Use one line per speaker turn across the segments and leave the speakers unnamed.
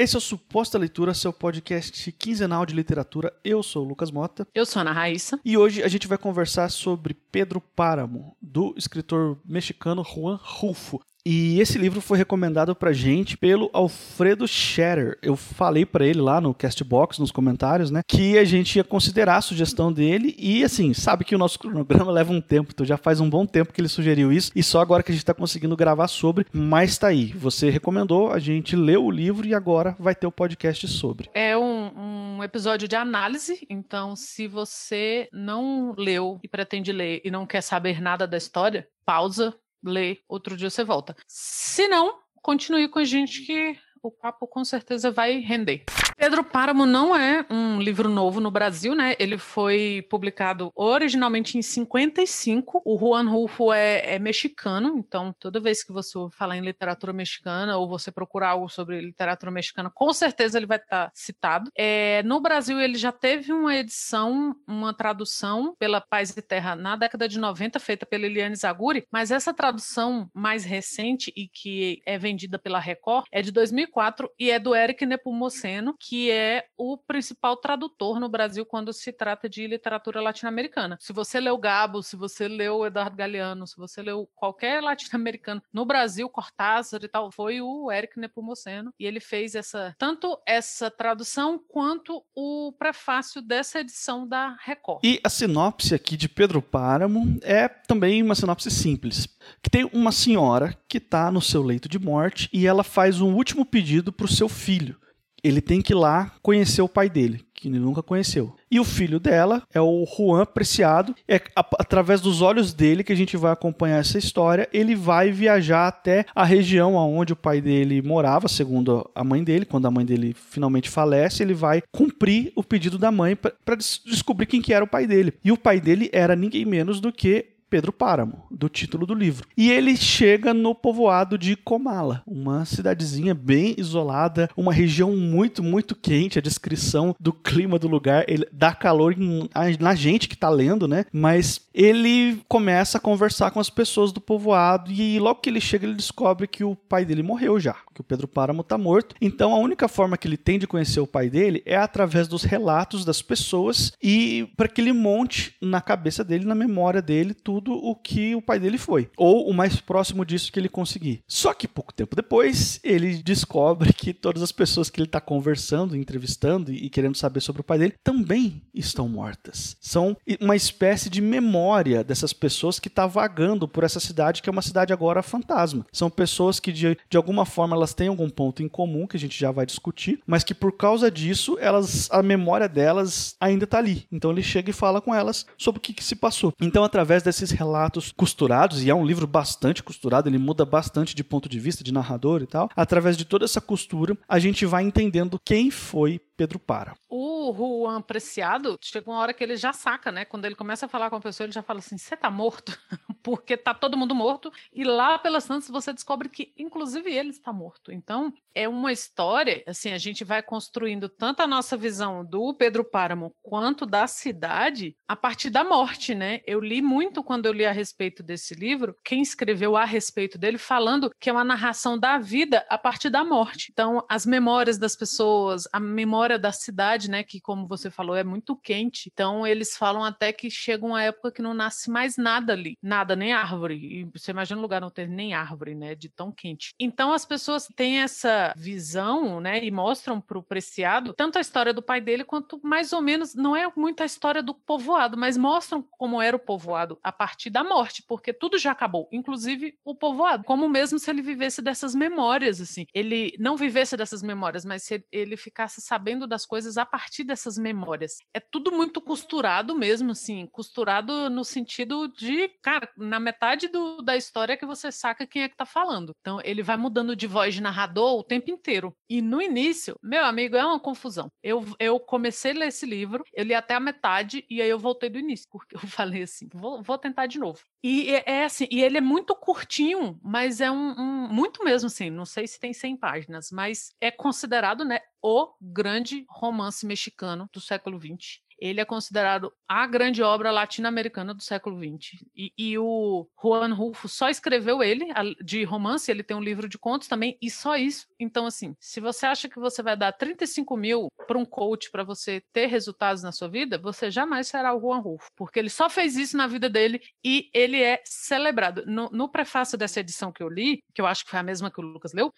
Esse é o Suposta Leitura, seu podcast quinzenal de literatura. Eu sou o Lucas Mota.
Eu sou a Ana Raíssa.
E hoje a gente vai conversar sobre Pedro Páramo, do escritor mexicano Juan Rulfo. E esse livro foi recomendado pra gente pelo Alfredo Scherer. Eu falei para ele lá no Castbox, nos comentários, né, que a gente ia considerar a sugestão dele e assim, sabe que o nosso cronograma leva um tempo, então já faz um bom tempo que ele sugeriu isso e só agora que a gente tá conseguindo gravar sobre, mas tá aí. Você recomendou, a gente leu o livro e agora vai ter o podcast sobre.
É um, um episódio de análise, então se você não leu e pretende ler e não quer saber nada da história, pausa, lê, outro dia você volta. Se não, continue com a gente que o papo com certeza vai render. Pedro Páramo não é um livro novo no Brasil, né? Ele foi publicado originalmente em 55. O Juan Rulfo é, é mexicano, então toda vez que você falar em literatura mexicana ou você procurar algo sobre literatura mexicana, com certeza ele vai estar citado. É, no Brasil, ele já teve uma edição, uma tradução pela Paz e Terra na década de 90, feita pela Eliane Zaguri, mas essa tradução mais recente e que é vendida pela Record é de 2004 e é do Eric Nepomuceno, que que é o principal tradutor no Brasil quando se trata de literatura latino-americana. Se você leu Gabo, se você leu Eduardo Galeano, se você leu qualquer latino-americano no Brasil, Cortázar e tal, foi o Eric Nepomuceno e ele fez essa tanto essa tradução quanto o prefácio dessa edição da Record.
E a sinopse aqui de Pedro Páramo é também uma sinopse simples, que tem uma senhora que está no seu leito de morte e ela faz um último pedido para o seu filho ele tem que ir lá conhecer o pai dele, que ele nunca conheceu. E o filho dela é o Juan Preciado. É através dos olhos dele que a gente vai acompanhar essa história. Ele vai viajar até a região onde o pai dele morava, segundo a mãe dele. Quando a mãe dele finalmente falece, ele vai cumprir o pedido da mãe para descobrir quem que era o pai dele. E o pai dele era ninguém menos do que Pedro Páramo, do título do livro. E ele chega no povoado de Comala, uma cidadezinha bem isolada, uma região muito, muito quente. A descrição do clima do lugar dá calor em, na gente que tá lendo, né? Mas ele começa a conversar com as pessoas do povoado e logo que ele chega, ele descobre que o pai dele morreu já, que o Pedro Páramo tá morto. Então a única forma que ele tem de conhecer o pai dele é através dos relatos das pessoas e para que ele monte na cabeça dele, na memória dele, tudo tudo o que o pai dele foi, ou o mais próximo disso que ele conseguir. Só que pouco tempo depois, ele descobre que todas as pessoas que ele está conversando, entrevistando e querendo saber sobre o pai dele também estão mortas. São uma espécie de memória dessas pessoas que está vagando por essa cidade, que é uma cidade agora fantasma. São pessoas que, de, de alguma forma, elas têm algum ponto em comum, que a gente já vai discutir, mas que por causa disso, elas a memória delas ainda está ali. Então ele chega e fala com elas sobre o que, que se passou. Então, através desses relatos costurados, e é um livro bastante costurado, ele muda bastante de ponto de vista de narrador e tal. Através de toda essa costura, a gente vai entendendo quem foi Pedro Para.
O Juan Preciado, chega uma hora que ele já saca, né? Quando ele começa a falar com a pessoa, ele já fala assim: você tá morto? Porque tá todo mundo morto. E lá pelas tantas você descobre que, inclusive, ele está morto. Então, é uma história, assim, a gente vai construindo tanto a nossa visão do Pedro Páramo quanto da cidade a partir da morte, né? Eu li muito quando eu li a respeito desse livro, quem escreveu a respeito dele, falando que é uma narração da vida a partir da morte. Então, as memórias das pessoas, a memória história da cidade, né, que como você falou é muito quente. Então eles falam até que chega uma época que não nasce mais nada ali, nada, nem árvore. E você imagina um lugar não ter nem árvore, né, de tão quente. Então as pessoas têm essa visão, né, e mostram pro Preciado tanto a história do pai dele quanto mais ou menos não é muito a história do povoado, mas mostram como era o povoado a partir da morte, porque tudo já acabou, inclusive o povoado, como mesmo se ele vivesse dessas memórias assim. Ele não vivesse dessas memórias, mas se ele ficasse sabendo das coisas a partir dessas memórias. É tudo muito costurado mesmo, assim, costurado no sentido de, cara, na metade do, da história que você saca quem é que tá falando. Então, ele vai mudando de voz de narrador o tempo inteiro. E no início, meu amigo, é uma confusão. Eu, eu comecei a ler esse livro, eu li até a metade e aí eu voltei do início, porque eu falei assim, vou, vou tentar de novo. E é, é assim, e ele é muito curtinho, mas é um, um muito mesmo assim, não sei se tem 100 páginas, mas é considerado, né, o grande romance mexicano do século XX. ele é considerado a grande obra latino-americana do século XX. E, e, o Juan Rulfo só escreveu ele, de romance, ele tem um livro de contos também, e só isso. Então, assim, se você acha que você vai dar 35 mil para um coach para você ter resultados na sua vida, você jamais será o Juan Rulfo, porque ele só fez isso na vida dele e ele é celebrado. No, no prefácio dessa edição que eu li, que eu acho que foi a mesma que o Lucas leu,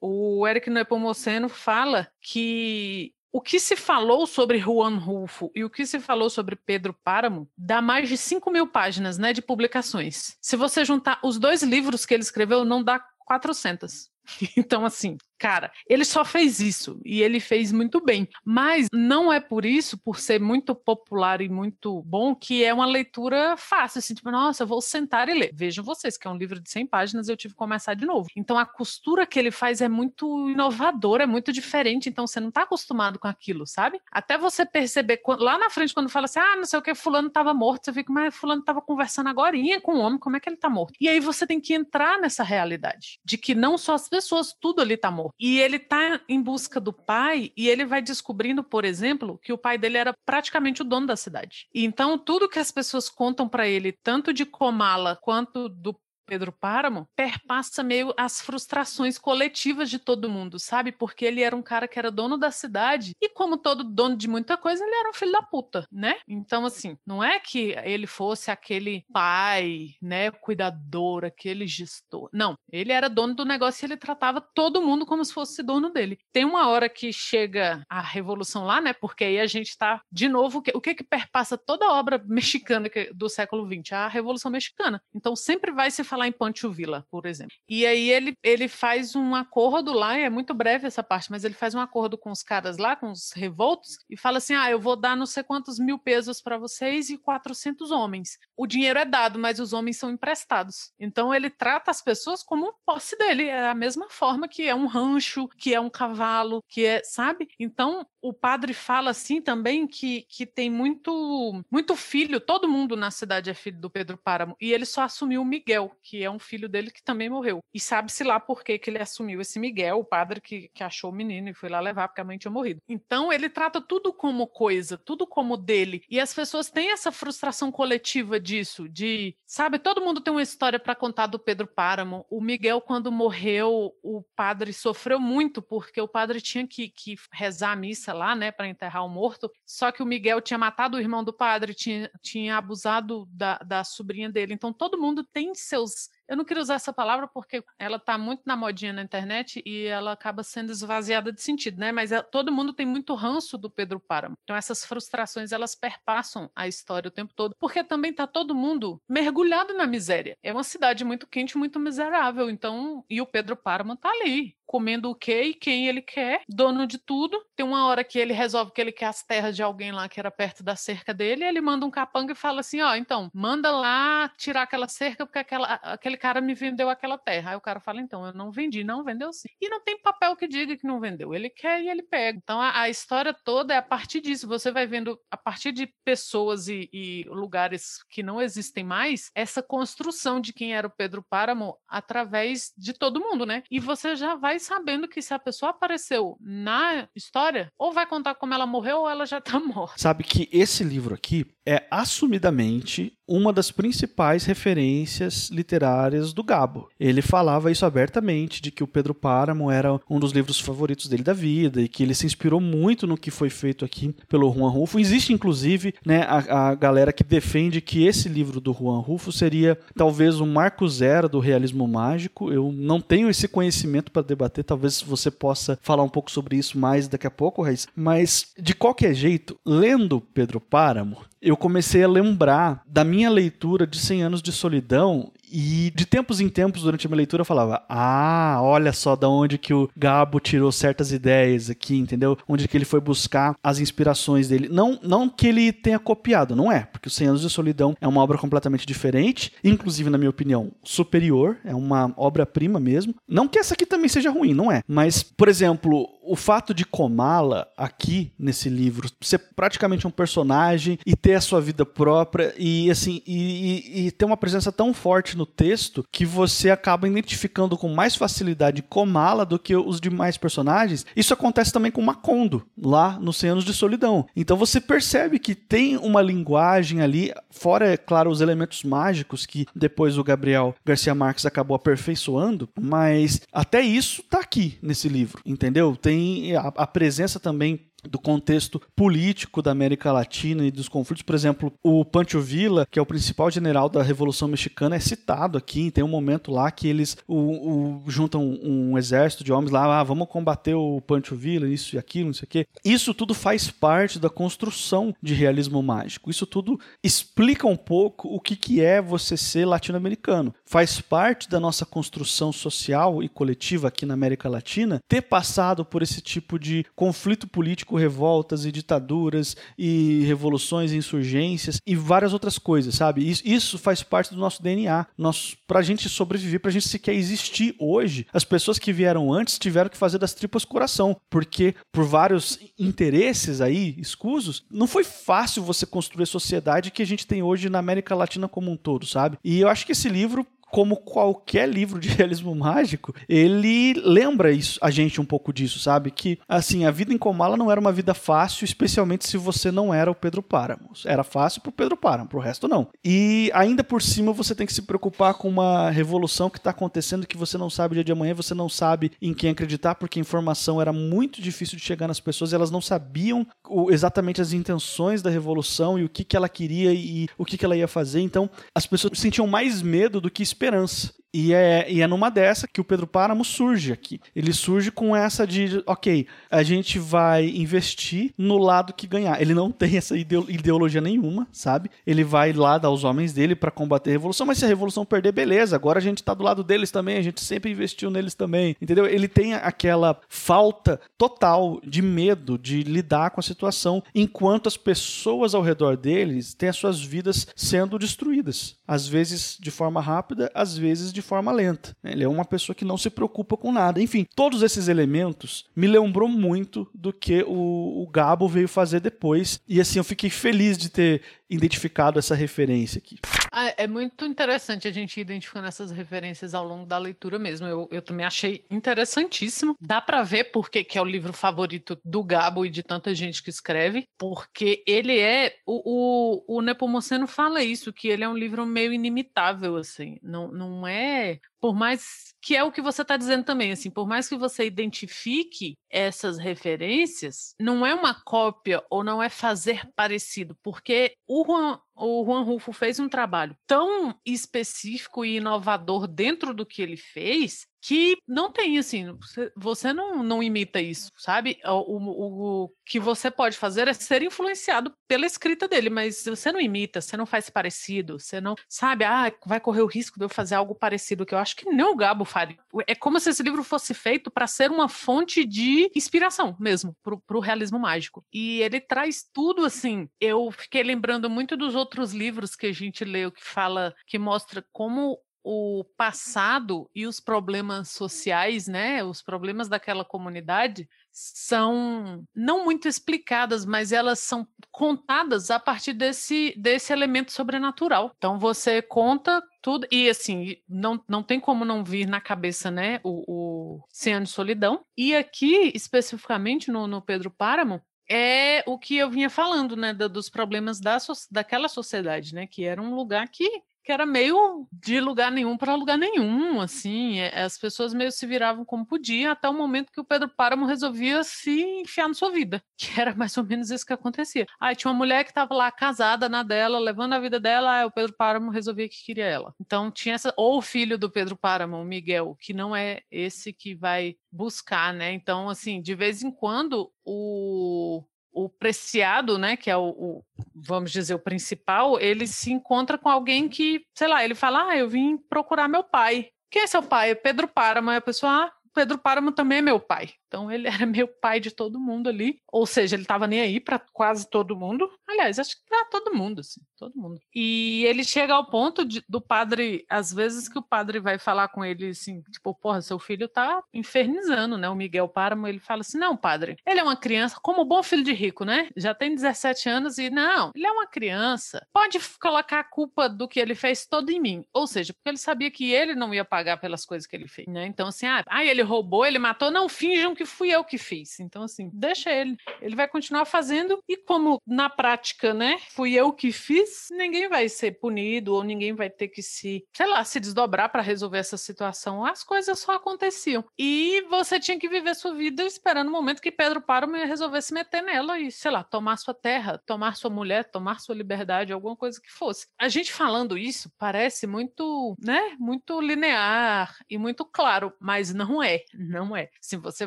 o Eric Nepomuceno fala que o que se falou sobre Juan Rulfo e o que se falou sobre Pedro Páramo dá mais de 5 mil páginas né, de publicações. Se você juntar os dois livros que ele escreveu, não dá 400. Então, assim, cara, ele só fez isso e ele fez muito bem. Mas não é por isso, por ser muito popular e muito bom, que é uma leitura fácil, assim, tipo, nossa, eu vou sentar e ler. Vejam vocês que é um livro de 100 páginas eu tive que começar de novo. Então, a costura que ele faz é muito inovadora, é muito diferente, então você não está acostumado com aquilo, sabe? Até você perceber, lá na frente, quando fala assim, ah, não sei o que, fulano estava morto, você fica, mas fulano estava conversando agora com o homem, como é que ele está morto? E aí você tem que entrar nessa realidade, de que não só as pessoas, tudo ali está morto. E ele está em busca do pai e ele vai descobrindo, por exemplo, que o pai dele era praticamente o dono da cidade. Então tudo que as pessoas contam para ele, tanto de Comala quanto do Pedro Páramo perpassa meio as frustrações coletivas de todo mundo, sabe? Porque ele era um cara que era dono da cidade e, como todo dono de muita coisa, ele era um filho da puta, né? Então, assim, não é que ele fosse aquele pai, né, cuidador, aquele gestor. Não, ele era dono do negócio e ele tratava todo mundo como se fosse dono dele. Tem uma hora que chega a revolução lá, né? Porque aí a gente tá, de novo, o que, que, que perpassa toda a obra mexicana do século XX? A Revolução Mexicana. Então, sempre vai se falar lá em Pancho Villa, por exemplo. E aí ele, ele faz um acordo lá, é muito breve essa parte, mas ele faz um acordo com os caras lá, com os revoltos, e fala assim: ah, eu vou dar não sei quantos mil pesos para vocês e 400 homens. O dinheiro é dado, mas os homens são emprestados. Então ele trata as pessoas como posse dele, é a mesma forma que é um rancho, que é um cavalo, que é, sabe? Então o padre fala assim também que, que tem muito muito filho, todo mundo na cidade é filho do Pedro Páramo, e ele só assumiu o Miguel, que é um filho dele que também morreu. E sabe-se lá por que, que ele assumiu esse Miguel, o padre que, que achou o menino e foi lá levar porque a mãe tinha morrido. Então ele trata tudo como coisa, tudo como dele. E as pessoas têm essa frustração coletiva disso, de, sabe, todo mundo tem uma história para contar do Pedro Páramo. O Miguel, quando morreu, o padre sofreu muito porque o padre tinha que, que rezar a missa lá, né, para enterrar o morto. Só que o Miguel tinha matado o irmão do padre, tinha, tinha abusado da, da sobrinha dele. Então todo mundo tem seus this eu não queria usar essa palavra porque ela está muito na modinha na internet e ela acaba sendo esvaziada de sentido, né? Mas é, todo mundo tem muito ranço do Pedro Páramo. Então essas frustrações elas perpassam a história o tempo todo, porque também está todo mundo mergulhado na miséria. É uma cidade muito quente, muito miserável. Então, e o Pedro Páramo está ali, comendo o que e quem ele quer, dono de tudo. Tem uma hora que ele resolve que ele quer as terras de alguém lá que era perto da cerca dele, ele manda um capanga e fala assim: ó, oh, então, manda lá tirar aquela cerca, porque aquela, aquele cara me vendeu aquela terra. Aí o cara fala: então, eu não vendi, não vendeu sim. E não tem papel que diga que não vendeu. Ele quer e ele pega. Então a, a história toda é a partir disso. Você vai vendo, a partir de pessoas e, e lugares que não existem mais, essa construção de quem era o Pedro Páramo através de todo mundo, né? E você já vai sabendo que se a pessoa apareceu na história, ou vai contar como ela morreu ou ela já tá morta.
Sabe que esse livro aqui é assumidamente uma das principais referências literárias do Gabo. Ele falava isso abertamente, de que o Pedro Páramo era um dos livros favoritos dele da vida e que ele se inspirou muito no que foi feito aqui pelo Juan Rulfo. Existe, inclusive, né, a, a galera que defende que esse livro do Juan Rulfo seria talvez um marco zero do realismo mágico. Eu não tenho esse conhecimento para debater, talvez você possa falar um pouco sobre isso mais daqui a pouco, Raiz. Mas, de qualquer jeito, lendo Pedro Páramo, eu comecei a lembrar da minha leitura de 100 anos de solidão e de tempos em tempos, durante a minha leitura, eu falava: Ah, olha só da onde que o Gabo tirou certas ideias aqui, entendeu? Onde que ele foi buscar as inspirações dele. Não, não que ele tenha copiado, não é, porque os 100 Anos de Solidão é uma obra completamente diferente, inclusive, na minha opinião, superior, é uma obra-prima mesmo. Não que essa aqui também seja ruim, não é. Mas, por exemplo, o fato de Komala aqui nesse livro ser praticamente um personagem e ter a sua vida própria e assim e, e, e ter uma presença tão forte no texto que você acaba identificando com mais facilidade Komala do que os demais personagens. Isso acontece também com Macondo lá nos 100 anos de solidão. Então você percebe que tem uma linguagem ali, fora é claro os elementos mágicos que depois o Gabriel Garcia Marques acabou aperfeiçoando, mas até isso tá aqui nesse livro, entendeu? Tem a, a presença também do contexto político da América Latina e dos conflitos. Por exemplo, o Pancho Villa, que é o principal general da Revolução Mexicana, é citado aqui. Tem um momento lá que eles o, o, juntam um, um, exército de homens lá, ah, vamos combater o Pancho Villa, isso e aquilo, não sei o quê. Isso tudo faz parte da construção de realismo mágico. Isso tudo explica um pouco o que, que é você ser latino-americano. Faz parte da nossa construção social e coletiva aqui na América Latina ter passado por esse tipo de conflito político revoltas e ditaduras e revoluções e insurgências e várias outras coisas, sabe? Isso, isso faz parte do nosso DNA. Nós, pra gente sobreviver, pra gente sequer existir hoje, as pessoas que vieram antes tiveram que fazer das tripas coração, porque por vários interesses aí escusos, não foi fácil você construir a sociedade que a gente tem hoje na América Latina como um todo, sabe? E eu acho que esse livro como qualquer livro de realismo mágico, ele lembra isso, a gente um pouco disso, sabe? Que, assim, a vida em Comala não era uma vida fácil, especialmente se você não era o Pedro Páramo. Era fácil pro Pedro Páramo, pro resto não. E ainda por cima você tem que se preocupar com uma revolução que está acontecendo que você não sabe o dia de amanhã, você não sabe em quem acreditar, porque a informação era muito difícil de chegar nas pessoas, e elas não sabiam exatamente as intenções da revolução e o que, que ela queria e o que, que ela ia fazer. Então, as pessoas sentiam mais medo do que esperança esperança. E é, e é numa dessa que o Pedro Páramo surge aqui. Ele surge com essa de, ok, a gente vai investir no lado que ganhar. Ele não tem essa ideologia nenhuma, sabe? Ele vai lá dar os homens dele para combater a revolução, mas se a revolução perder, beleza, agora a gente tá do lado deles também, a gente sempre investiu neles também, entendeu? Ele tem aquela falta total de medo de lidar com a situação, enquanto as pessoas ao redor deles têm as suas vidas sendo destruídas. Às vezes de forma rápida, às vezes de de forma lenta. Ele é uma pessoa que não se preocupa com nada. Enfim, todos esses elementos me lembrou muito do que o, o Gabo veio fazer depois. E assim, eu fiquei feliz de ter identificado essa referência aqui.
Ah, é muito interessante a gente identificando essas referências ao longo da leitura mesmo. Eu, eu também achei interessantíssimo. Dá para ver porque que é o livro favorito do Gabo e de tanta gente que escreve, porque ele é o, o, o Nepomuceno fala isso, que ele é um livro meio inimitável assim. Não, não é por mais que é o que você está dizendo também, assim, por mais que você identifique essas referências, não é uma cópia ou não é fazer parecido, porque o Juan, o Juan Rufo fez um trabalho tão específico e inovador dentro do que ele fez que não tem assim, você, não, não imita isso, sabe? O, o, o, que você pode fazer é ser influenciado pela escrita dele, mas você não imita, você não faz parecido, você não sabe, ah, vai correr o risco de eu fazer algo parecido, que eu acho que nem o Gabo faria. É como se esse livro fosse feito para ser uma fonte de inspiração mesmo, para o realismo mágico. E ele traz tudo assim. Eu fiquei lembrando muito dos outros livros que a gente leu que fala, que mostra como o passado e os problemas sociais, né, os problemas daquela comunidade são não muito explicadas, mas elas são contadas a partir desse, desse elemento sobrenatural. Então você conta tudo e assim não, não tem como não vir na cabeça, né, o, o de Solidão. E aqui especificamente no, no Pedro Páramo é o que eu vinha falando, né, dos problemas da, daquela sociedade, né, que era um lugar que que era meio de lugar nenhum para lugar nenhum, assim, é, as pessoas meio se viravam como podiam, até o momento que o Pedro Páramo resolvia se enfiar na sua vida, que era mais ou menos isso que acontecia. Aí tinha uma mulher que estava lá casada na dela, levando a vida dela, aí o Pedro Páramo resolvia que queria ela. Então tinha essa, ou o filho do Pedro Páramo, o Miguel, que não é esse que vai buscar, né? Então, assim, de vez em quando o o preciado, né, que é o, o, vamos dizer, o principal, ele se encontra com alguém que, sei lá, ele fala, ah, eu vim procurar meu pai. Quem é seu pai? É Pedro Páramo. a pessoa, ah, Pedro Páramo também é meu pai. Então ele era meu pai de todo mundo ali, ou seja, ele estava nem aí para quase todo mundo. Aliás, acho que para todo mundo, assim, todo mundo. E ele chega ao ponto de, do padre, às vezes que o padre vai falar com ele assim, tipo, porra, seu filho tá infernizando, né? O Miguel Páramo, ele fala assim: "Não, padre, ele é uma criança, como bom filho de rico, né? Já tem 17 anos e não, ele é uma criança. Pode colocar a culpa do que ele fez todo em mim". Ou seja, porque ele sabia que ele não ia pagar pelas coisas que ele fez, né? Então assim, ah, ah ele roubou, ele matou, não finjam fui eu que fiz. Então assim, deixa ele, ele vai continuar fazendo e como na prática, né, fui eu que fiz, ninguém vai ser punido ou ninguém vai ter que se, sei lá, se desdobrar para resolver essa situação. As coisas só aconteciam. E você tinha que viver sua vida esperando o momento que Pedro Páramo ia resolver se meter nela e, sei lá, tomar sua terra, tomar sua mulher, tomar sua liberdade, alguma coisa que fosse. A gente falando isso parece muito, né, muito linear e muito claro, mas não é, não é. Se você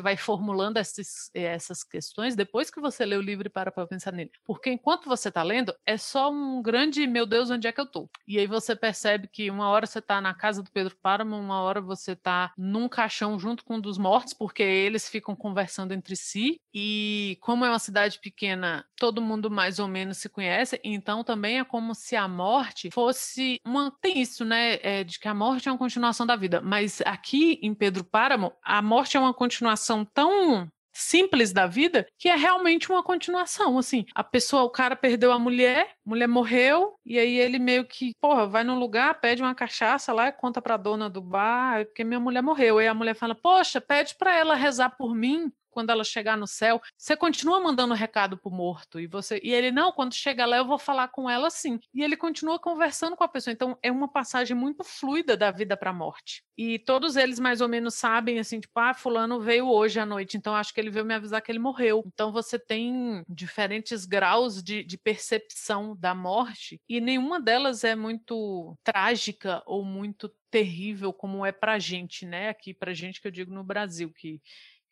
vai formulando essas, questões depois que você lê o livro e para para pensar nele. Porque enquanto você está lendo, é só um grande, meu Deus, onde é que eu tô? E aí você percebe que uma hora você está na casa do Pedro Páramo, uma hora você está num caixão junto com um dos mortos, porque eles ficam conversando entre si. E como é uma cidade pequena, todo mundo mais ou menos se conhece, então também é como se a morte fosse uma. Tem isso, né? É, de que a morte é uma continuação da vida. Mas aqui em Pedro Páramo, a morte é uma continuação tão simples da vida que é realmente uma continuação, assim. A pessoa, o cara perdeu a mulher, mulher morreu, e aí ele meio que, porra, vai num lugar, pede uma cachaça lá, conta pra dona do bar, porque minha mulher morreu. Aí a mulher fala, poxa, pede pra ela rezar por mim, quando ela chegar no céu, você continua mandando recado pro morto e você e ele não, quando chega lá eu vou falar com ela sim. E ele continua conversando com a pessoa. Então é uma passagem muito fluida da vida para a morte. E todos eles mais ou menos sabem assim, tipo, ah, fulano veio hoje à noite, então acho que ele veio me avisar que ele morreu. Então você tem diferentes graus de, de percepção da morte e nenhuma delas é muito trágica ou muito terrível como é pra gente, né? Aqui pra gente que eu digo no Brasil, que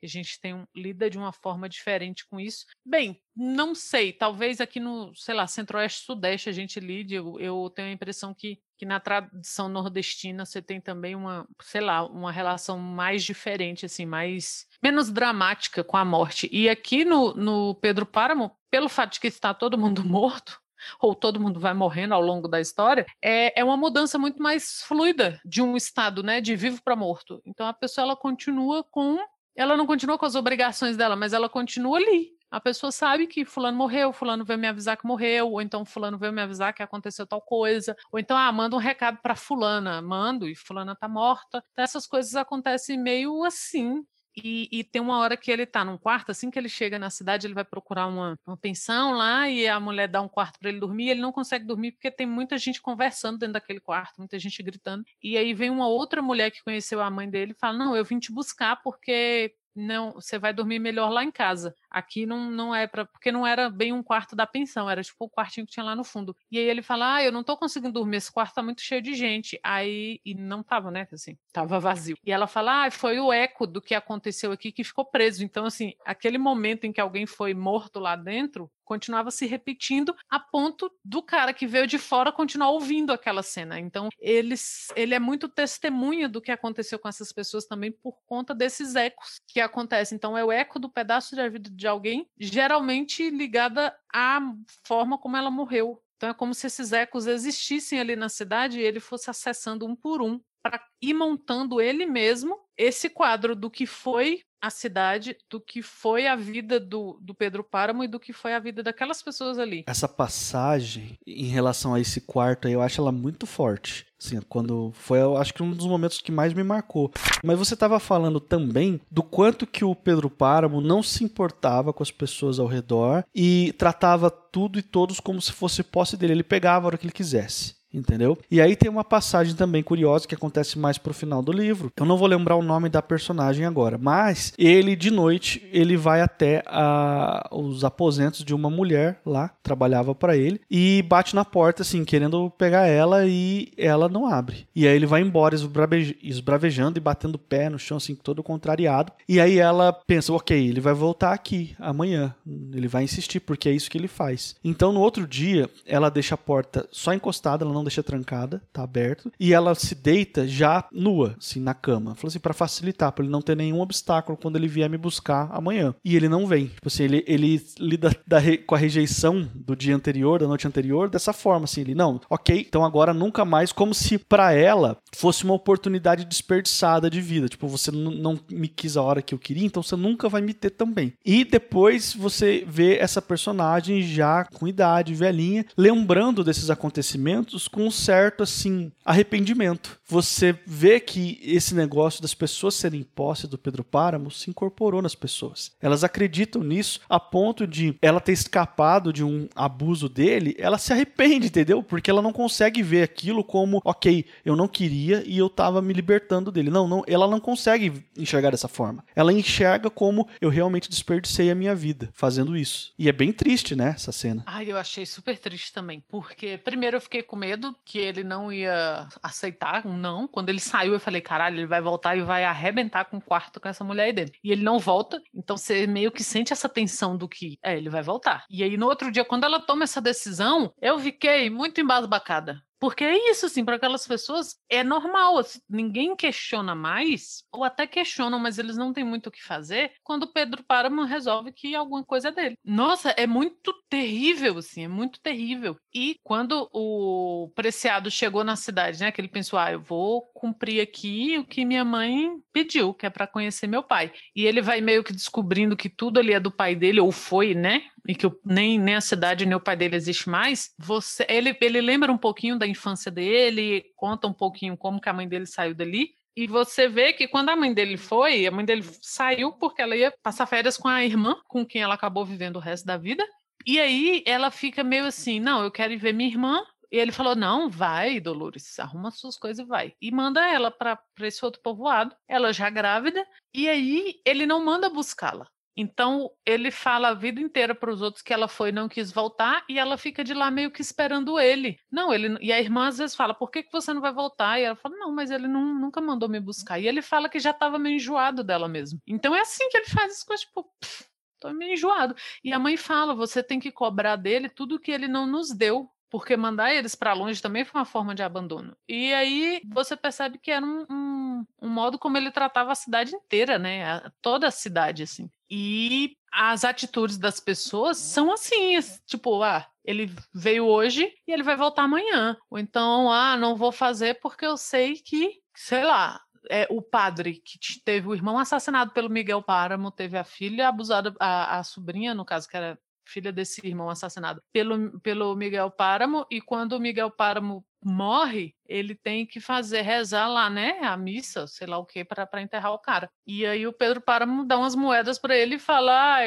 a gente tem um, lida de uma forma diferente com isso. Bem, não sei, talvez aqui no, sei lá, centro-oeste, sudeste a gente lide, eu, eu, tenho a impressão que, que na tradição nordestina você tem também uma, sei lá, uma relação mais diferente, assim, mais, menos dramática com a morte. E aqui no, no Pedro Páramo, pelo fato de que está todo mundo morto, ou todo mundo vai morrendo ao longo da história, é, é uma mudança muito mais fluida de um estado, né, de vivo para morto. Então a pessoa ela continua com ela não continua com as obrigações dela, mas ela continua ali. A pessoa sabe que fulano morreu, fulano veio me avisar que morreu, ou então fulano veio me avisar que aconteceu tal coisa, ou então ah, manda um recado para fulana, mando e fulana tá morta. Então, essas coisas acontecem meio assim, e, e, tem uma hora que ele tá num quarto, assim que ele chega na cidade, ele vai procurar uma, uma pensão lá e a mulher dá um quarto para ele dormir. Ele não consegue dormir porque tem muita gente conversando dentro daquele quarto, muita gente gritando. E aí vem uma outra mulher que conheceu a mãe dele e fala: Não, eu vim te buscar porque não, você vai dormir melhor lá em casa. Aqui não, não é para porque não era bem um quarto da pensão, era tipo o quartinho que tinha lá no fundo. E aí ele fala: "Ah, eu não tô conseguindo dormir, esse quarto tá muito cheio de gente". Aí e não tava, né, assim, tava vazio. E ela fala: "Ah, foi o eco do que aconteceu aqui que ficou preso". Então assim, aquele momento em que alguém foi morto lá dentro, continuava se repetindo a ponto do cara que veio de fora continuar ouvindo aquela cena. Então, eles, ele é muito testemunha do que aconteceu com essas pessoas também por conta desses ecos que acontecem. Então, é o eco do pedaço da vida de alguém, geralmente ligada à forma como ela morreu. Então, é como se esses ecos existissem ali na cidade e ele fosse acessando um por um para ir montando ele mesmo esse quadro do que foi a cidade, do que foi a vida do, do Pedro Páramo e do que foi a vida daquelas pessoas ali.
Essa passagem em relação a esse quarto aí, eu acho ela muito forte. Assim, quando foi, eu acho que um dos momentos que mais me marcou. Mas você estava falando também do quanto que o Pedro Páramo não se importava com as pessoas ao redor e tratava tudo e todos como se fosse posse dele. Ele pegava a hora que ele quisesse entendeu? E aí tem uma passagem também curiosa que acontece mais pro final do livro. Eu não vou lembrar o nome da personagem agora, mas ele de noite ele vai até a, os aposentos de uma mulher lá, trabalhava para ele e bate na porta assim, querendo pegar ela e ela não abre. E aí ele vai embora esbravejando e batendo o pé no chão assim, todo contrariado. E aí ela pensa, OK, ele vai voltar aqui amanhã. Ele vai insistir porque é isso que ele faz. Então no outro dia, ela deixa a porta só encostada, ela não não deixa trancada, tá aberto. E ela se deita já nua, assim, na cama. Falou assim, pra facilitar, pra ele não ter nenhum obstáculo quando ele vier me buscar amanhã. E ele não vem. Tipo assim, ele, ele lida da, com a rejeição do dia anterior, da noite anterior, dessa forma, assim. Ele, não, ok, então agora nunca mais, como se para ela fosse uma oportunidade desperdiçada de vida. Tipo, você não me quis a hora que eu queria, então você nunca vai me ter também. E depois você vê essa personagem já com idade, velhinha, lembrando desses acontecimentos com um certo, assim, arrependimento. Você vê que esse negócio das pessoas serem posse do Pedro Páramo se incorporou nas pessoas. Elas acreditam nisso a ponto de ela ter escapado de um abuso dele, ela se arrepende, entendeu? Porque ela não consegue ver aquilo como, ok, eu não queria e eu tava me libertando dele. Não, não, ela não consegue enxergar dessa forma. Ela enxerga como eu realmente desperdicei a minha vida fazendo isso. E é bem triste, né, essa cena.
Ai, eu achei super triste também, porque primeiro eu fiquei com medo que ele não ia aceitar um não. Quando ele saiu, eu falei, caralho, ele vai voltar e vai arrebentar com o quarto com essa mulher aí dentro. E ele não volta, então você meio que sente essa tensão do que, é, ele vai voltar. E aí no outro dia, quando ela toma essa decisão, eu fiquei muito embasbacada. Porque é isso, assim, para aquelas pessoas é normal, assim, ninguém questiona mais, ou até questionam, mas eles não têm muito o que fazer, quando o Pedro Páramo resolve que alguma coisa é dele. Nossa, é muito terrível, assim, é muito terrível. E quando o Preciado chegou na cidade, né, que ele pensou, ah, eu vou cumprir aqui o que minha mãe pediu, que é para conhecer meu pai. E ele vai meio que descobrindo que tudo ali é do pai dele, ou foi, né, e que nem, nem a cidade nem o pai dele existe mais, você, ele, ele lembra um pouquinho da infância dele, conta um pouquinho como que a mãe dele saiu dali, e você vê que quando a mãe dele foi, a mãe dele saiu porque ela ia passar férias com a irmã, com quem ela acabou vivendo o resto da vida. E aí ela fica meio assim: não, eu quero ir ver minha irmã. E ele falou: não, vai, Dolores, arruma suas coisas e vai. E manda ela para esse outro povoado, ela já grávida. E aí ele não manda buscá-la. Então, ele fala a vida inteira para os outros que ela foi e não quis voltar, e ela fica de lá meio que esperando ele. Não, ele e a irmã às vezes fala: "Por que, que você não vai voltar?" E ela fala: "Não, mas ele não, nunca mandou me buscar". E ele fala que já estava meio enjoado dela mesmo. Então é assim que ele faz as coisas, tipo, pff, tô meio enjoado. E a mãe fala: "Você tem que cobrar dele tudo que ele não nos deu" porque mandar eles para longe também foi uma forma de abandono. E aí você percebe que era um, um, um, modo como ele tratava a cidade inteira, né? Toda a cidade, assim. E as atitudes das pessoas são assim, tipo, ah, ele veio hoje e ele vai voltar amanhã. Ou então, ah, não vou fazer porque eu sei que, sei lá, é, o padre que teve o irmão assassinado pelo Miguel Páramo, teve a filha abusada, a, a sobrinha, no caso, que era filha desse irmão assassinado pelo, pelo Miguel Páramo, e quando o Miguel Páramo morre, ele tem que fazer rezar lá, né, a missa, sei lá o que, para enterrar o cara. E aí o Pedro Páramo dá umas moedas para ele e fala, ah,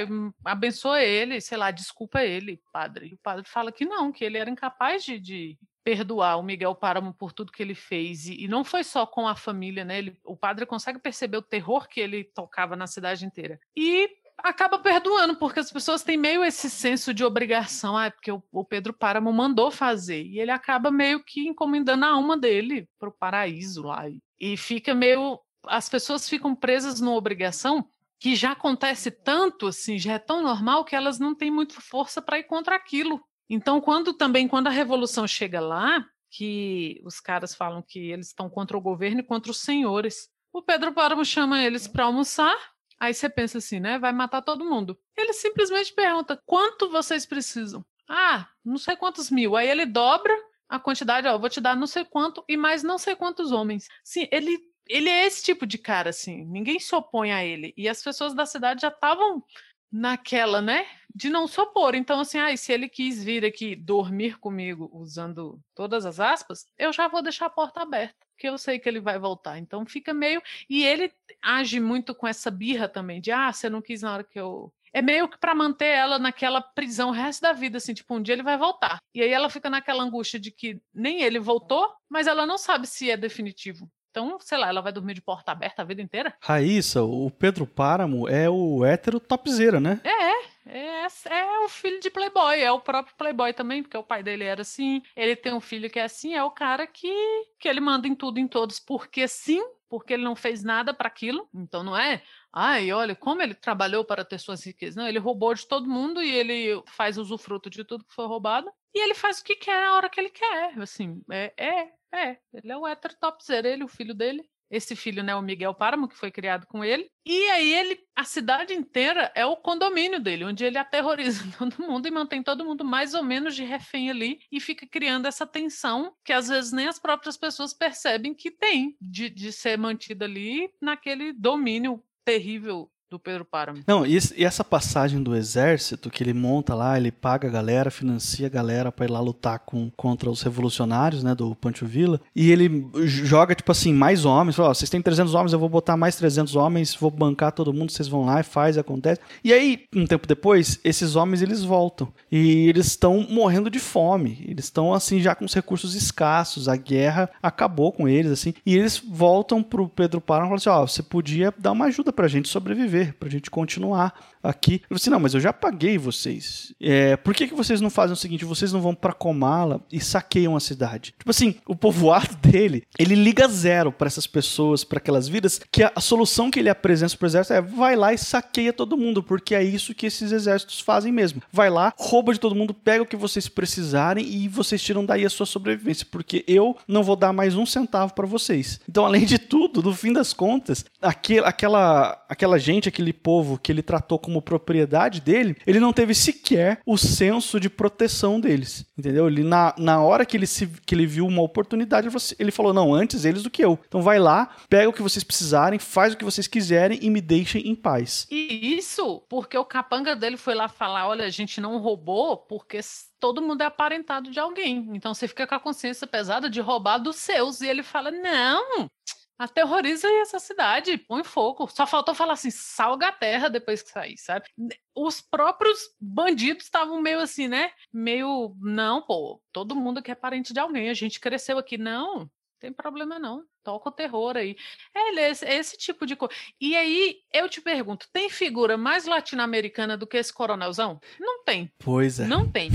abençoa ele, sei lá, desculpa ele, padre. E o padre fala que não, que ele era incapaz de, de perdoar o Miguel Páramo por tudo que ele fez. E, e não foi só com a família, né? Ele, o padre consegue perceber o terror que ele tocava na cidade inteira. E acaba perdoando, porque as pessoas têm meio esse senso de obrigação, ah, é porque o, o Pedro Páramo mandou fazer, e ele acaba meio que encomendando a alma dele para o paraíso lá, e, e fica meio, as pessoas ficam presas numa obrigação que já acontece tanto, assim, já é tão normal que elas não têm muita força para ir contra aquilo. Então, quando também, quando a revolução chega lá, que os caras falam que eles estão contra o governo e contra os senhores, o Pedro Páramo chama eles para almoçar, Aí você pensa assim, né? Vai matar todo mundo. Ele simplesmente pergunta: quanto vocês precisam? Ah, não sei quantos mil. Aí ele dobra a quantidade, ó, vou te dar não sei quanto e mais não sei quantos homens. Sim, ele ele é esse tipo de cara assim, ninguém se opõe a ele. E as pessoas da cidade já estavam naquela, né, de não se opor. Então assim, ah, se ele quis vir aqui dormir comigo usando todas as aspas, eu já vou deixar a porta aberta porque eu sei que ele vai voltar. Então fica meio. E ele age muito com essa birra também, de ah, você não quis na hora que eu. É meio que para manter ela naquela prisão o resto da vida, assim, tipo, um dia ele vai voltar. E aí ela fica naquela angústia de que nem ele voltou, mas ela não sabe se é definitivo. Então, sei lá, ela vai dormir de porta aberta a vida inteira?
Raíssa, o Pedro Páramo é o hétero topzera, né?
É, é, é o filho de Playboy, é o próprio Playboy também, porque o pai dele era assim. Ele tem um filho que é assim, é o cara que, que ele manda em tudo, em todos, porque sim, porque ele não fez nada para aquilo. Então não é, ai, olha como ele trabalhou para ter suas riquezas. Não, ele roubou de todo mundo e ele faz usufruto de tudo que foi roubado. E ele faz o que quer a hora que ele quer. Assim, é, é, é. Ele é o hétero topzera, ele, o filho dele esse filho, né, o Miguel Páramo, que foi criado com ele. E aí ele, a cidade inteira é o condomínio dele, onde ele aterroriza todo mundo e mantém todo mundo mais ou menos de refém ali e fica criando essa tensão que às vezes nem as próprias pessoas percebem que tem de, de ser mantida ali naquele domínio terrível do Pedro Páramo.
Não, e, e, essa passagem do exército que ele monta lá, ele paga a galera, financia a galera para ir lá lutar com, contra os revolucionários, né, do Pancho Villa, e ele joga, tipo assim, mais homens, fala, oh, vocês têm 300 homens, eu vou botar mais 300 homens, vou bancar todo mundo, vocês vão lá e faz, acontece. E aí, um tempo depois, esses homens, eles voltam, e eles estão morrendo de fome, eles estão, assim, já com os recursos escassos, a guerra acabou com eles, assim, e eles voltam pro Pedro Páramo e falam assim, ó, você podia dar uma ajuda pra gente sobreviver, para pra gente continuar aqui. Eu falei assim, não, mas eu já paguei vocês. É, por que, que vocês não fazem o seguinte? Vocês não vão para Comala e saqueiam a cidade? Tipo assim, o povoado dele, ele liga zero para essas pessoas, para aquelas vidas, que a, a, solução que ele apresenta pro exército é vai lá e saqueia todo mundo, porque é isso que esses exércitos fazem mesmo. Vai lá, rouba de todo mundo, pega o que vocês precisarem e vocês tiram daí a sua sobrevivência, porque eu não vou dar mais um centavo para vocês. Então, além de tudo, no fim das contas, aquele, aquela, aquela gente, aquele povo que ele tratou como propriedade dele, ele não teve sequer o senso de proteção deles. Entendeu? Ele, na, na hora que ele, se, que ele viu uma oportunidade, ele falou: não, antes eles do que eu. Então vai lá, pega o que vocês precisarem, faz o que vocês quiserem e me deixem em paz.
E isso porque o capanga dele foi lá falar: olha, a gente não roubou porque todo mundo é aparentado de alguém. Então você fica com a consciência pesada de roubar dos seus. E ele fala: não, Aterroriza essa cidade, põe fogo. Só faltou falar assim, salga a terra depois que sair, sabe? Os próprios bandidos estavam meio assim, né? Meio, não, pô, todo mundo aqui é parente de alguém, a gente cresceu aqui. Não, tem problema não. Toca o terror aí. É esse, é esse tipo de coisa. E aí, eu te pergunto, tem figura mais latino-americana do que esse coronelzão? Não tem.
Pois é.
Não tem.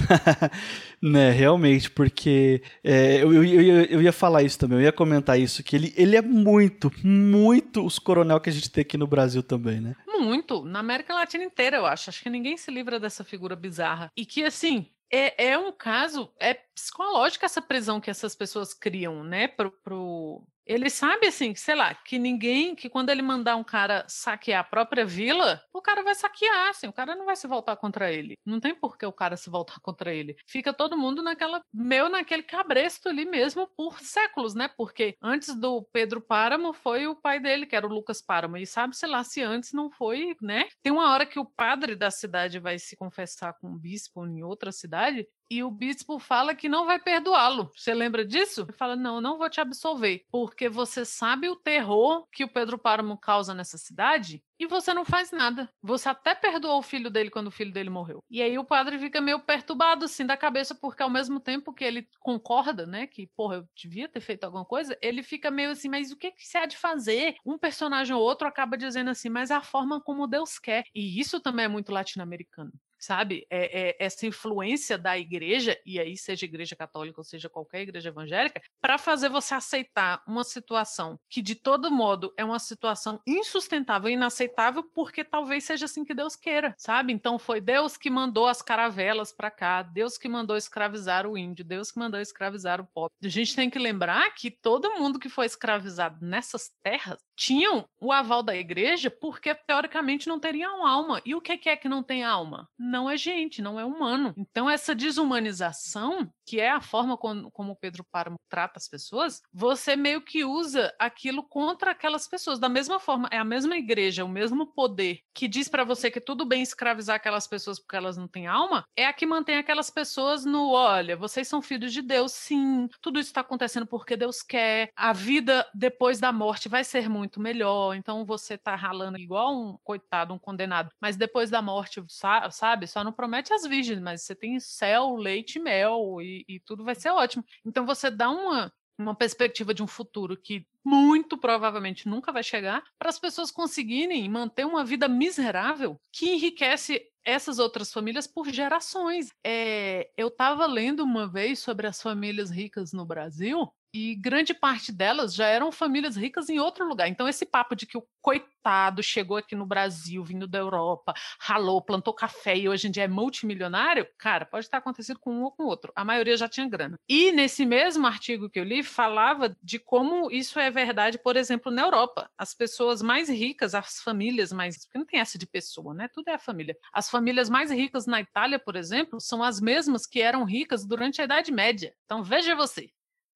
né, realmente, porque é, eu, eu, eu, eu, ia falar isso também, eu ia comentar isso, que ele, ele é muito, muito os coronel que a gente tem aqui no Brasil também, né?
Muito. Na América Latina inteira, eu acho. Acho que ninguém se livra dessa figura bizarra. E que, assim, é, é um caso, é psicológica essa prisão que essas pessoas criam, né, pro, pro, ele sabe, assim, sei lá, que ninguém, que quando ele mandar um cara saquear a própria vila, o cara vai saquear, assim, o cara não vai se voltar contra ele. Não tem por que o cara se voltar contra ele. Fica todo mundo naquela, meio naquele cabresto ali mesmo por séculos, né? Porque antes do Pedro Páramo foi o pai dele, que era o Lucas Páramo. E sabe-se lá se antes não foi, né? Tem uma hora que o padre da cidade vai se confessar com um bispo em outra cidade e o bispo fala que não vai perdoá-lo. Você lembra disso? Ele fala: não, não vou te absolver, porque você sabe o terror que o Pedro Páramo causa nessa cidade e você não faz nada. Você até perdoou o filho dele quando o filho dele morreu. E aí o padre fica meio perturbado assim da cabeça, porque ao mesmo tempo que ele concorda, né, que, porra, eu devia ter feito alguma coisa, ele fica meio assim, mas o que, que você há de fazer? Um personagem ou outro acaba dizendo assim, mas a forma como Deus quer. E isso também é muito latino-americano sabe? É, é, essa influência da igreja, e aí seja igreja católica ou seja qualquer igreja evangélica, para fazer você aceitar uma situação que de todo modo é uma situação insustentável, inaceitável, porque talvez seja assim que Deus queira, sabe? Então foi Deus que mandou as caravelas para cá, Deus que mandou escravizar o índio, Deus que mandou escravizar o pobre. A gente tem que lembrar que todo mundo que foi escravizado nessas terras tinham o aval da igreja porque teoricamente não teriam alma. E o que é que não tem alma? Não é gente, não é humano. Então essa desumanização, que é a forma como, Pedro Páramo trata as pessoas, você meio que usa aquilo contra aquelas pessoas. Da mesma forma, é a mesma igreja, o mesmo poder que diz para você que tudo bem escravizar aquelas pessoas porque elas não têm alma, é a que mantém aquelas pessoas no, olha, vocês são filhos de Deus, sim. Tudo isso está acontecendo porque Deus quer. A vida depois da morte vai ser muito muito melhor. Então você tá ralando igual um coitado, um condenado. Mas depois da morte, sabe? Só não promete as virgens, mas você tem céu, leite e mel e, e tudo vai ser ótimo. Então você dá uma, uma perspectiva de um futuro que muito provavelmente nunca vai chegar, para as pessoas conseguirem manter uma vida miserável que enriquece essas outras famílias por gerações. É, eu estava lendo uma vez sobre as famílias ricas no Brasil e grande parte delas já eram famílias ricas em outro lugar. Então, esse papo de que o coitado chegou aqui no Brasil, vindo da Europa, ralou, plantou café e hoje em dia é multimilionário, cara, pode estar acontecendo com um ou com outro. A maioria já tinha grana. E nesse mesmo artigo que eu li, falava de como isso é verdade, por exemplo, na Europa. As pessoas mais ricas, as famílias mais. Porque não tem essa de pessoa, né? Tudo é a família. As famílias mais ricas na Itália, por exemplo, são as mesmas que eram ricas durante a Idade Média. Então, veja você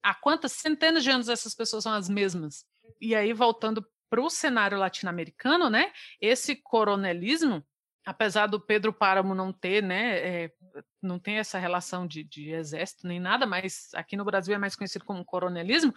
há quantas centenas de anos essas pessoas são as mesmas? E aí, voltando para o cenário latino-americano, né? Esse coronelismo, apesar do Pedro Páramo não ter, né? É, não tem essa relação de, de, exército nem nada, mas aqui no Brasil é mais conhecido como coronelismo,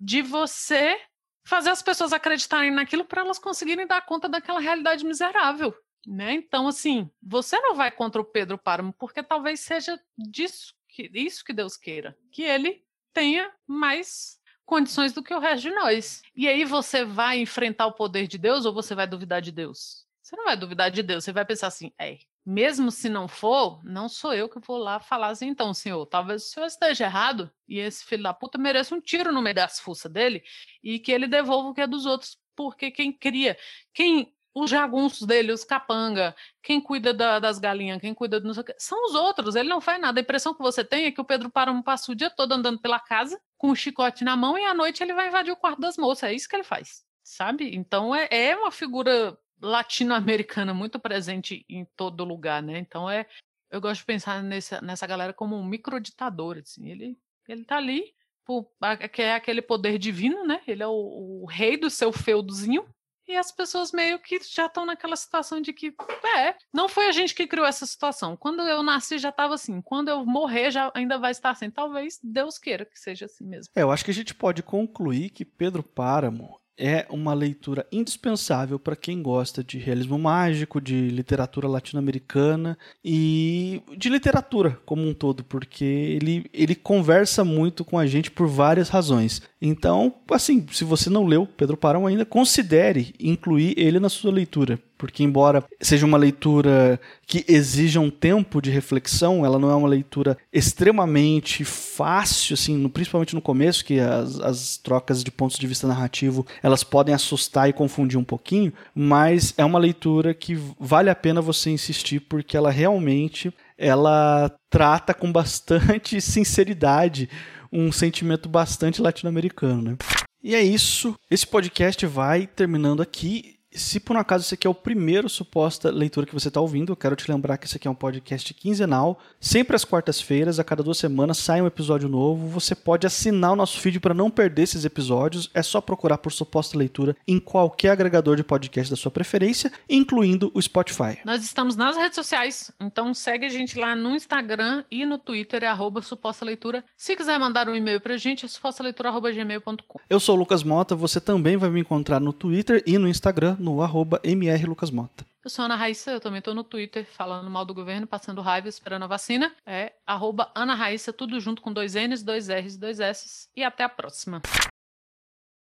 de você fazer as pessoas acreditarem naquilo para elas conseguirem dar conta daquela realidade miserável. Né? Então, assim, você não vai contra o Pedro Páramo, porque talvez seja disso que, isso que Deus queira, que ele tenha mais condições do que o resto de nós. E aí você vai enfrentar o poder de Deus ou você vai duvidar de Deus? Você não vai duvidar de Deus, você vai pensar assim, é, mesmo se não for, não sou eu que vou lá falar assim, então, senhor, talvez o senhor esteja errado e esse filho da puta mereça um tiro no meio das fuças dele e que ele devolva o que é dos outros, porque quem cria, quem os jagunços dele, os capanga, quem cuida da, das galinhas, quem cuida do. São os outros, ele não faz nada. A impressão que você tem é que o Pedro Páramo passa o dia todo andando pela casa, com o chicote na mão, e à noite ele vai invadir o quarto das moças. É isso que ele faz, sabe? Então é, é uma figura latino-americana muito presente em todo lugar, né? Então é. Eu gosto de pensar nessa, nessa galera como um microditador, assim. Ele, ele tá ali, por, que é aquele poder divino, né? Ele é o, o rei do seu feudozinho, e as pessoas meio que já estão naquela situação de que, é, não foi a gente que criou essa situação. Quando eu nasci já estava assim, quando eu morrer já ainda vai estar assim. Talvez Deus queira que seja assim mesmo.
É, eu acho que a gente pode concluir que Pedro Páramo é uma leitura indispensável para quem gosta de realismo mágico, de literatura latino-americana e de literatura como um todo, porque ele, ele conversa muito com a gente por várias razões. Então, assim, se você não leu Pedro Parão ainda, considere incluir ele na sua leitura, porque embora seja uma leitura que exija um tempo de reflexão, ela não é uma leitura extremamente fácil, assim, principalmente no começo, que as, as trocas de pontos de vista narrativo elas podem assustar e confundir um pouquinho, mas é uma leitura que vale a pena você insistir, porque ela realmente ela trata com bastante sinceridade um sentimento bastante latino-americano, né? E é isso. Esse podcast vai terminando aqui. Se por um acaso esse aqui é o primeiro suposta leitura que você está ouvindo, eu quero te lembrar que esse aqui é um podcast quinzenal, sempre às quartas-feiras, a cada duas semanas sai um episódio novo. Você pode assinar o nosso feed para não perder esses episódios. É só procurar por suposta leitura em qualquer agregador de podcast da sua preferência, incluindo o Spotify.
Nós estamos nas redes sociais, então segue a gente lá no Instagram e no Twitter, é arroba suposta leitura. Se quiser mandar um e-mail para a gente, é supostaleitura.gmail.com.
Eu sou o Lucas Mota, você também vai me encontrar no Twitter e no Instagram no arroba mrlucasmota.
Eu sou Ana Raíssa, eu também estou no Twitter falando mal do governo, passando raiva, esperando a vacina. É arroba Ana Raíssa, tudo junto com dois N's, dois R's, dois S's. E até a próxima.